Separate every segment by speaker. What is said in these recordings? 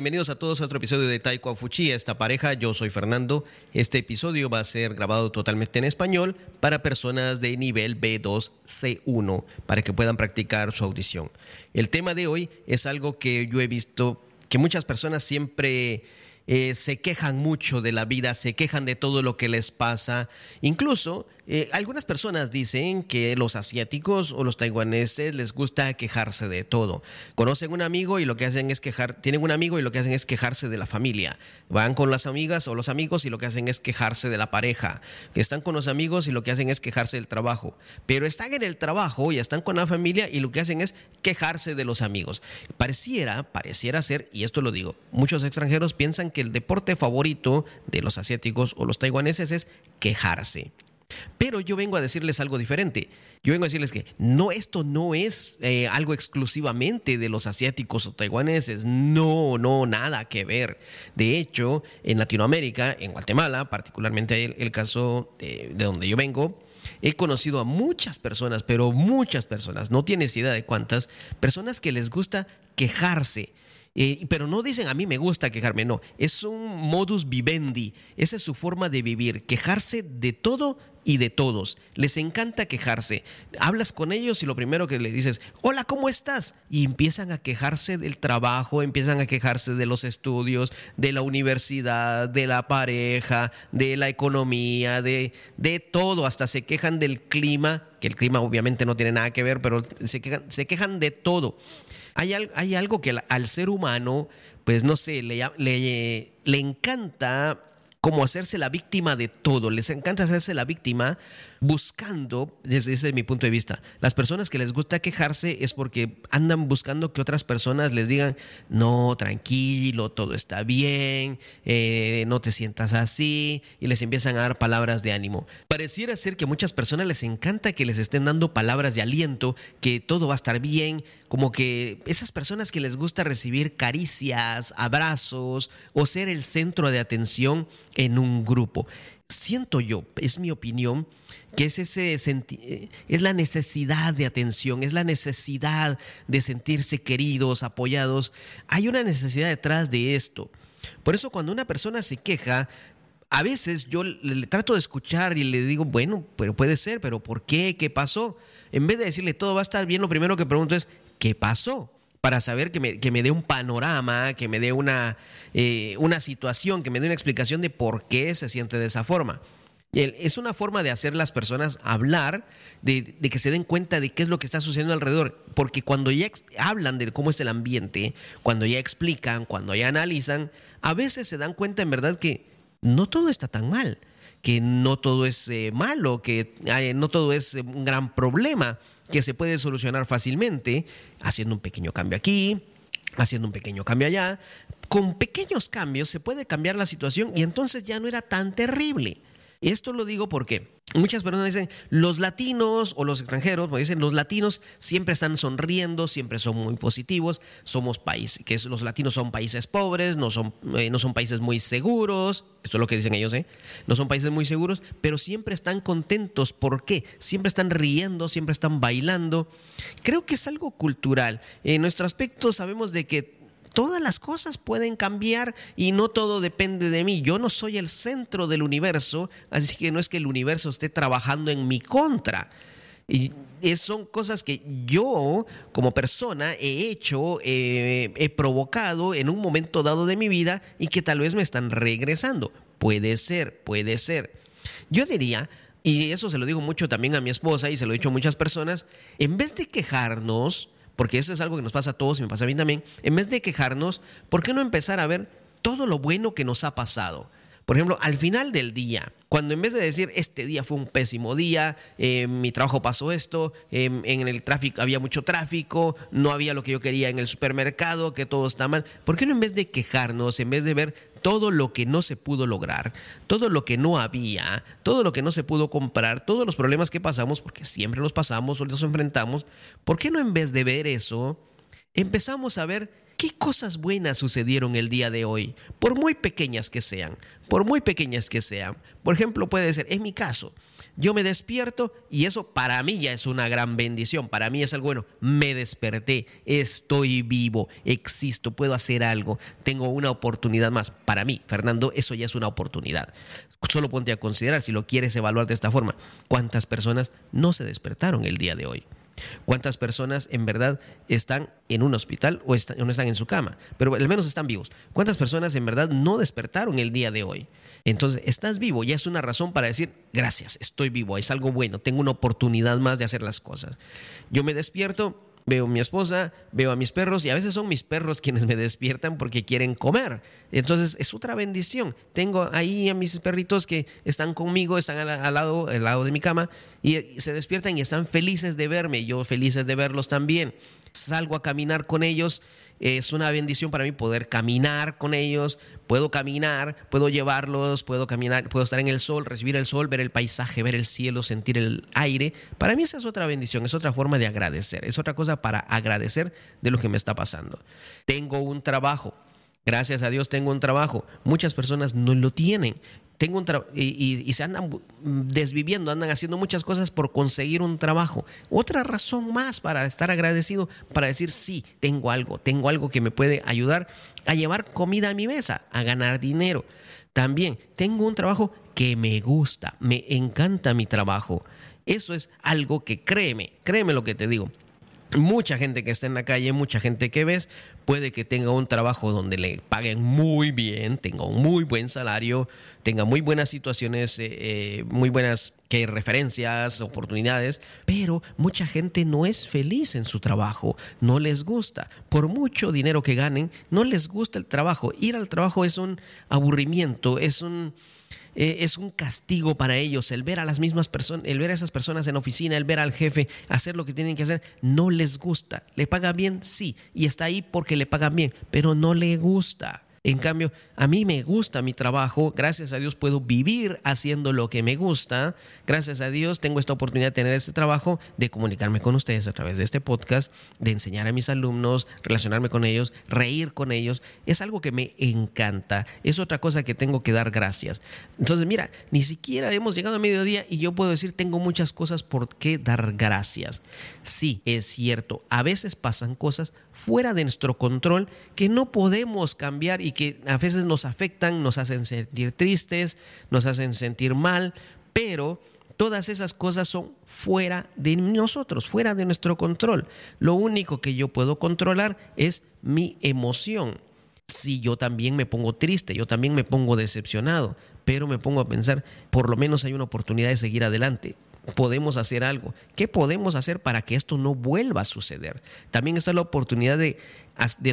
Speaker 1: Bienvenidos a todos a otro episodio de Taiko Fuchi. Esta pareja, yo soy Fernando. Este episodio va a ser grabado totalmente en español para personas de nivel B2C1 para que puedan practicar su audición. El tema de hoy es algo que yo he visto que muchas personas siempre eh, se quejan mucho de la vida, se quejan de todo lo que les pasa. Incluso eh, algunas personas dicen que los asiáticos o los taiwaneses les gusta quejarse de todo. Conocen un amigo y lo que hacen es quejar, tienen un amigo y lo que hacen es quejarse de la familia. Van con las amigas o los amigos y lo que hacen es quejarse de la pareja. Están con los amigos y lo que hacen es quejarse del trabajo. Pero están en el trabajo y están con la familia y lo que hacen es quejarse de los amigos. Pareciera, pareciera ser, y esto lo digo, muchos extranjeros piensan que el deporte favorito de los asiáticos o los taiwaneses es quejarse. Pero yo vengo a decirles algo diferente. Yo vengo a decirles que no, esto no es eh, algo exclusivamente de los asiáticos o taiwaneses. No, no, nada que ver. De hecho, en Latinoamérica, en Guatemala, particularmente el, caso de, de donde yo vengo, He conocido a muchas personas, pero muchas personas, no tienes idea de cuántas, personas que les gusta quejarse eh, pero no dicen a mí me gusta quejarme, no, es un modus vivendi, esa es su forma de vivir, quejarse de todo y de todos. Les encanta quejarse. Hablas con ellos y lo primero que le dices, hola, ¿cómo estás? Y empiezan a quejarse del trabajo, empiezan a quejarse de los estudios, de la universidad, de la pareja, de la economía, de, de todo. Hasta se quejan del clima, que el clima obviamente no tiene nada que ver, pero se quejan, se quejan de todo. Hay, algo que al, ser humano, pues no sé, le, le, le encanta como hacerse la víctima de todo. Les encanta hacerse la víctima buscando, desde mi punto de vista, las personas que les gusta quejarse es porque andan buscando que otras personas les digan, no, tranquilo, todo está bien, eh, no te sientas así, y les empiezan a dar palabras de ánimo. Pareciera ser que a muchas personas les encanta que les estén dando palabras de aliento, que todo va a estar bien, como que esas personas que les gusta recibir caricias, abrazos o ser el centro de atención en un grupo siento yo, es mi opinión, que es, ese eh, es la necesidad de atención, es la necesidad de sentirse queridos, apoyados. Hay una necesidad detrás de esto. Por eso cuando una persona se queja, a veces yo le, trato de escuchar y le digo, bueno, pero puede ser, pero ¿por qué? ¿Qué pasó? En vez de decirle todo va a estar bien, lo primero que pregunto es, ¿qué pasó? Para saber que me, que me dé un panorama, que me dé una, eh, una situación, que me dé una explicación de por qué se siente de esa forma. Es una forma de hacer las personas hablar, de, que se den cuenta de qué es lo que está sucediendo alrededor. Porque cuando ya hablan de cómo es el ambiente, cuando ya explican, cuando ya analizan, a veces se dan cuenta en verdad que no todo está tan mal, que no todo es eh, malo, que no todo es eh, un gran problema que se puede solucionar fácilmente haciendo un pequeño cambio aquí, haciendo un pequeño cambio allá. Con pequeños cambios se puede cambiar la situación y entonces ya no era tan terrible. Esto lo digo porque muchas personas dicen, los latinos o los extranjeros, pues dicen, los latinos siempre están sonriendo, siempre son muy positivos, somos países, que los latinos son países pobres, no son, eh, no son países muy seguros, esto es lo que dicen ellos, ¿eh? no son países muy seguros, pero siempre están contentos. ¿Por qué? Siempre están riendo, siempre están bailando. Creo que es algo cultural. En nuestro aspecto sabemos de que todas las cosas pueden cambiar y no todo depende de mí. Yo no soy el centro del universo, así que no es que el universo esté trabajando en mi contra. Y son cosas que yo como persona he hecho, eh, he provocado en un momento dado de mi vida y que tal vez me están regresando. Puede ser, puede ser. Yo diría, y eso se lo digo mucho también a mi esposa y se lo he dicho a muchas personas, en vez de quejarnos, porque eso es algo que nos pasa a todos y me pasa a mí también, en vez de quejarnos, ¿por qué no empezar a ver todo lo bueno que nos ha pasado? Por ejemplo, al final del día, cuando en vez de decir, este día fue un pésimo día, eh, mi trabajo pasó esto, em, en el tráfico había mucho tráfico, no había lo que yo quería en el supermercado, que todo está mal, ¿por qué no en vez de quejarnos, en vez de ver todo lo que no se pudo lograr, todo lo que no había, todo lo que no se pudo comprar, todos los problemas que pasamos, porque siempre los pasamos o los enfrentamos, ¿por qué no en vez de ver eso, empezamos a ver qué cosas buenas sucedieron el día de hoy, por muy pequeñas que sean, por muy pequeñas que sean? Por ejemplo, puede ser, en mi caso, Yo me despierto y eso para mí ya es una gran bendición. Para mí es algo bueno. Me desperté, estoy vivo, existo, puedo hacer algo, tengo una oportunidad más. Para mí, Fernando, eso ya es una oportunidad. Solo ponte a considerar, si lo quieres evaluar de esta forma, cuántas personas no se despertaron el día de hoy. ¿Cuántas personas en verdad están en un hospital o, no están en su cama? Pero al menos están vivos. ¿Cuántas personas en verdad no despertaron el día de hoy? Entonces, estás vivo, ya es una razón para decir, gracias, estoy vivo, es algo bueno, tengo una oportunidad más de hacer las cosas. Yo me despierto, veo a mi esposa, veo a mis perros y a veces son mis perros quienes me despiertan porque quieren comer. Entonces es otra bendición. Tengo ahí a mis perritos que están conmigo, están al, lado, al lado de mi cama y, y se despiertan y están felices de verme, yo felices de verlos también. Salgo a caminar con ellos es una bendición para mí poder caminar con ellos, puedo caminar, puedo llevarlos, puedo caminar, puedo estar en el sol, recibir el sol, ver el paisaje, ver el cielo, sentir el aire. Para mí esa es otra bendición, es otra forma de agradecer, es otra cosa para agradecer de lo que me está pasando. Tengo un trabajo. Gracias a Dios tengo un trabajo. Muchas personas no lo tienen tengo un y, y, se andan desviviendo, andan haciendo muchas cosas por conseguir un trabajo. Otra razón más para estar agradecido, para decir, sí, tengo algo, tengo algo que me puede ayudar a llevar comida a mi mesa, a ganar dinero. También tengo un trabajo que me gusta, me encanta mi trabajo. Eso es algo que créeme, créeme lo que te digo. Mucha gente que está en la calle, mucha gente que ves, puede que tenga un trabajo donde le paguen muy bien, tenga un muy buen salario, tenga muy buenas situaciones, eh, eh, muy buenas que referencias, oportunidades, pero mucha gente no es feliz en su trabajo, no les gusta. Por mucho dinero que ganen, no les gusta el trabajo. Ir al trabajo es un aburrimiento, es un eh, es un castigo para ellos. El ver a las mismas personas, el ver a esas personas en oficina, el ver al jefe hacer lo que tienen que hacer, no les gusta. ¿Le paga bien? Sí. Y está ahí porque le pagan bien, pero no le gusta. En cambio, a mí me gusta mi trabajo, gracias a Dios puedo vivir haciendo lo que me gusta, gracias a Dios tengo esta oportunidad de tener este trabajo, de comunicarme con ustedes a través de este podcast, de enseñar a mis alumnos, relacionarme con ellos, reír con ellos, es algo que me encanta, es otra cosa que tengo que dar gracias. Entonces, mira, ni siquiera hemos llegado a mediodía y yo puedo decir, tengo muchas cosas por qué dar gracias. Sí, es cierto, a veces pasan cosas fuera de nuestro control que no podemos cambiar y que a veces nos afectan, nos hacen sentir tristes, nos hacen sentir mal, pero todas esas cosas son fuera de nosotros, fuera de nuestro control. Lo único que yo puedo controlar es mi emoción. Si yo también me pongo triste, yo también me pongo decepcionado, pero me pongo a pensar, por lo menos hay una oportunidad de seguir adelante podemos hacer algo? ¿Qué podemos hacer para que esto no vuelva a suceder? También está la oportunidad de,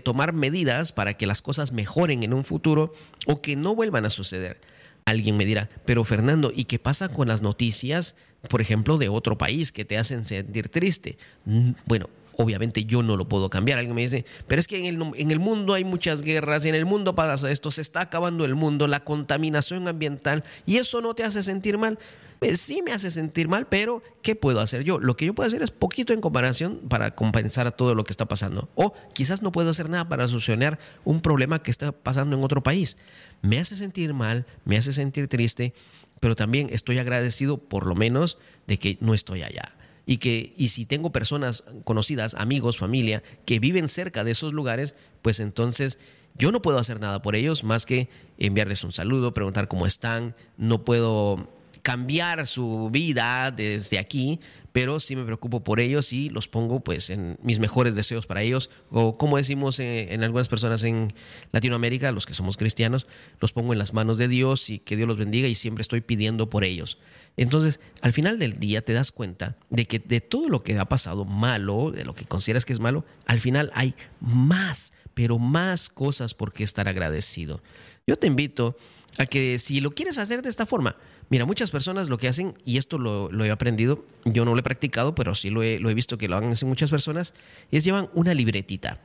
Speaker 1: tomar medidas para que las cosas mejoren en un futuro o que no vuelvan a suceder. Alguien me dirá, pero Fernando, ¿y qué pasa con las noticias, por ejemplo, de otro país que te hacen sentir triste? Mm, bueno, obviamente yo no lo puedo cambiar. Alguien me dice, pero es que en el, en el mundo hay muchas guerras, en el mundo pasa esto, se está acabando el mundo, la contaminación ambiental, y eso no te hace sentir mal. Pues sí me hace sentir mal, pero ¿qué puedo hacer yo? Lo que yo puedo hacer es poquito en comparación para compensar todo lo que está pasando. O quizás no puedo hacer nada para solucionar un problema que está pasando en otro país. Me hace sentir mal, me hace sentir triste, pero también estoy agradecido por lo menos de que no estoy allá. Y que y si tengo personas conocidas, amigos, familia que viven cerca de esos lugares, pues entonces yo no puedo hacer nada por ellos más que enviarles un saludo, preguntar cómo están, no puedo cambiar su vida desde aquí, pero sí me preocupo por ellos y los pongo pues en mis mejores deseos para ellos, o como decimos en, en, algunas personas en Latinoamérica, los que somos cristianos, los pongo en las manos de Dios y que Dios los bendiga y siempre estoy pidiendo por ellos. Entonces, al final del día te das cuenta de que de todo lo que ha pasado malo, de lo que consideras que es malo, al final hay más, pero más cosas por qué estar agradecido. Yo te invito a que si lo quieres hacer de esta forma, Mira, muchas personas lo que hacen, y esto lo, he aprendido, yo no lo he practicado, pero sí lo he, visto que lo hagan muchas personas, es llevan una libretita.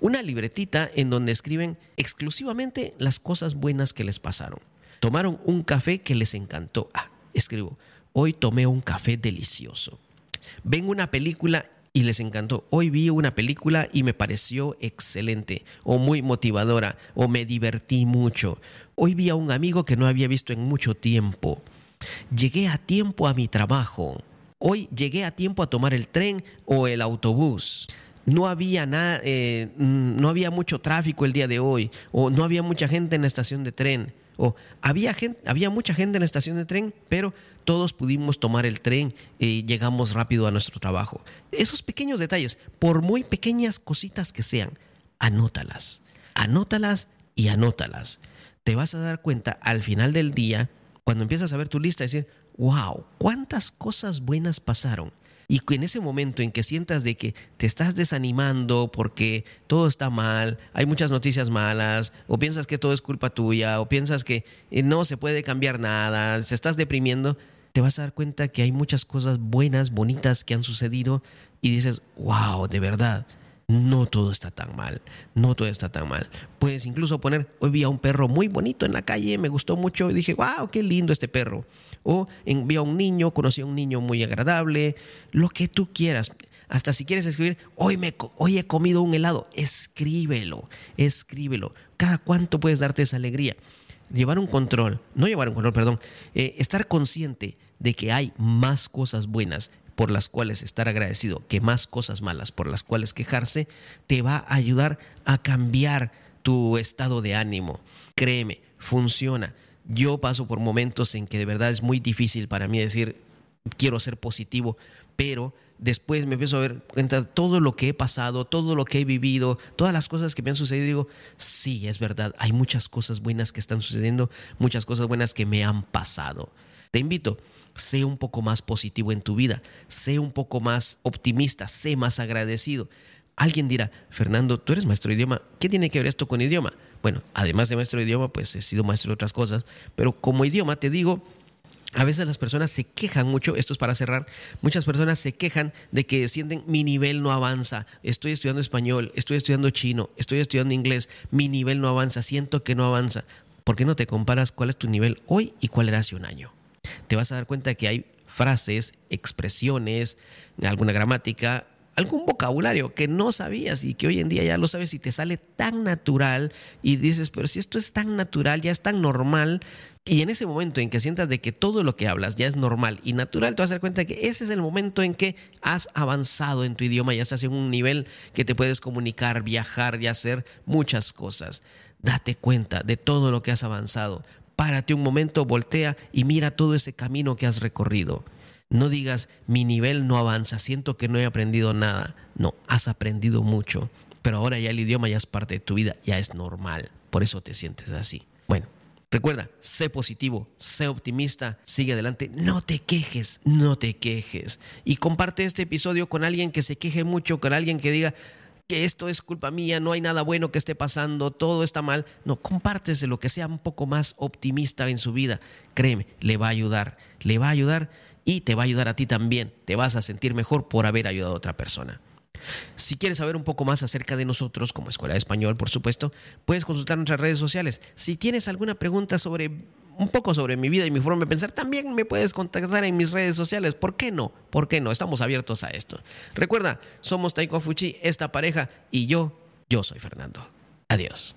Speaker 1: Una libretita en donde escriben exclusivamente las cosas buenas que les pasaron. Tomaron un café que les encantó. Ah, escribo, hoy tomé un café delicioso. Ven una película y les encantó. Hoy vi una película y me pareció excelente o muy motivadora o me divertí mucho. Hoy vi a un amigo que no había visto en mucho tiempo. Llegué a tiempo a mi trabajo. Hoy llegué a tiempo a tomar el tren o el autobús. No había nada, eh, no había mucho tráfico el día de hoy, o no había mucha gente en la estación de tren, o había gente, había mucha gente en la estación de tren, pero todos pudimos tomar el tren y llegamos rápido a nuestro trabajo. Esos pequeños detalles, por muy pequeñas cositas que sean, anótalas, anótalas y anótalas. Te vas a dar cuenta al final del día, cuando empiezas a ver tu lista, decir, wow, cuántas cosas buenas pasaron. Y en ese momento en que sientas de que te estás desanimando porque todo está mal, hay muchas noticias malas, o piensas que todo es culpa tuya, o piensas que eh, no se puede cambiar nada, se estás deprimiendo, te vas a dar cuenta que hay muchas cosas buenas, bonitas que han sucedido y dices, wow, de verdad, no todo está tan mal, no todo está tan mal. Puedes incluso poner, hoy vi a un perro muy bonito en la calle, me gustó mucho y dije, wow, qué lindo este perro. O vi a un niño, conocí a un niño muy agradable, lo que tú quieras. Hasta si quieres escribir, hoy, me, hoy he comido un helado, escríbelo, escríbelo. Cada cuánto puedes darte esa alegría. Llevar un control, no llevar un control, perdón, eh, estar consciente de que hay más cosas buenas por las cuales estar agradecido que más cosas malas por las cuales quejarse, te va a ayudar a cambiar tu estado de ánimo. Créeme, funciona. Yo paso por momentos en que de verdad es muy difícil para mí decir, quiero ser positivo, pero después me empiezo a ver cuenta todo lo que he pasado, todo lo que he vivido, todas las cosas que me han sucedido, digo, sí, es verdad, hay muchas cosas buenas que están sucediendo, muchas cosas buenas que me han pasado. Te invito, sé un poco más positivo en tu vida, sé un poco más optimista, sé más agradecido. Alguien dirá, Fernando, tú eres maestro de idioma, ¿qué tiene que ver esto con idioma? Bueno, además de maestro de idioma, pues he sido maestro de otras cosas, pero como idioma te digo, a veces las personas se quejan mucho, esto es para cerrar, muchas personas se quejan de que sienten mi nivel no avanza, estoy estudiando español, estoy estudiando chino, estoy estudiando inglés, mi nivel no avanza, siento que no avanza. ¿Por qué no te comparas cuál es tu nivel hoy y cuál era hace un año? Te vas a dar cuenta que hay frases, expresiones, alguna gramática, algún vocabulario que no sabías y que hoy en día ya lo sabes y te sale tan natural y dices, pero si esto es tan natural, ya es tan normal. Y en ese momento en que sientas de que todo lo que hablas ya es normal y natural, te vas a dar cuenta que ese es el momento en que has avanzado en tu idioma, ya estás en un nivel que te puedes comunicar, viajar y hacer muchas cosas. Date cuenta de todo lo que has avanzado párate un momento, voltea y mira todo ese camino que has recorrido. No digas, mi nivel no avanza, siento que no he aprendido nada. No, has aprendido mucho, pero ahora ya el idioma ya es parte de tu vida, ya es normal. Por eso te sientes así. Bueno, recuerda, sé positivo, sé optimista, sigue adelante, no te quejes, no te quejes. Y comparte este episodio con alguien que se queje mucho, con alguien que diga, esto es culpa mía, no hay nada bueno que esté pasando, todo está mal. No, compártese lo que sea un poco más optimista en su vida. Créeme, le va a ayudar, le va a ayudar y te va a ayudar a ti también. Te vas a sentir mejor por haber ayudado a otra persona. Si quieres saber un poco más acerca de nosotros, como Escuela de Español, por supuesto, puedes consultar nuestras redes sociales. Si tienes alguna pregunta sobre un poco sobre mi vida y mi forma de pensar, también me puedes contactar en mis redes sociales. ¿Por qué no? ¿Por qué no? Estamos abiertos a esto. Recuerda, somos Taiko Fuchi, esta pareja, y yo, yo soy Fernando. Adiós.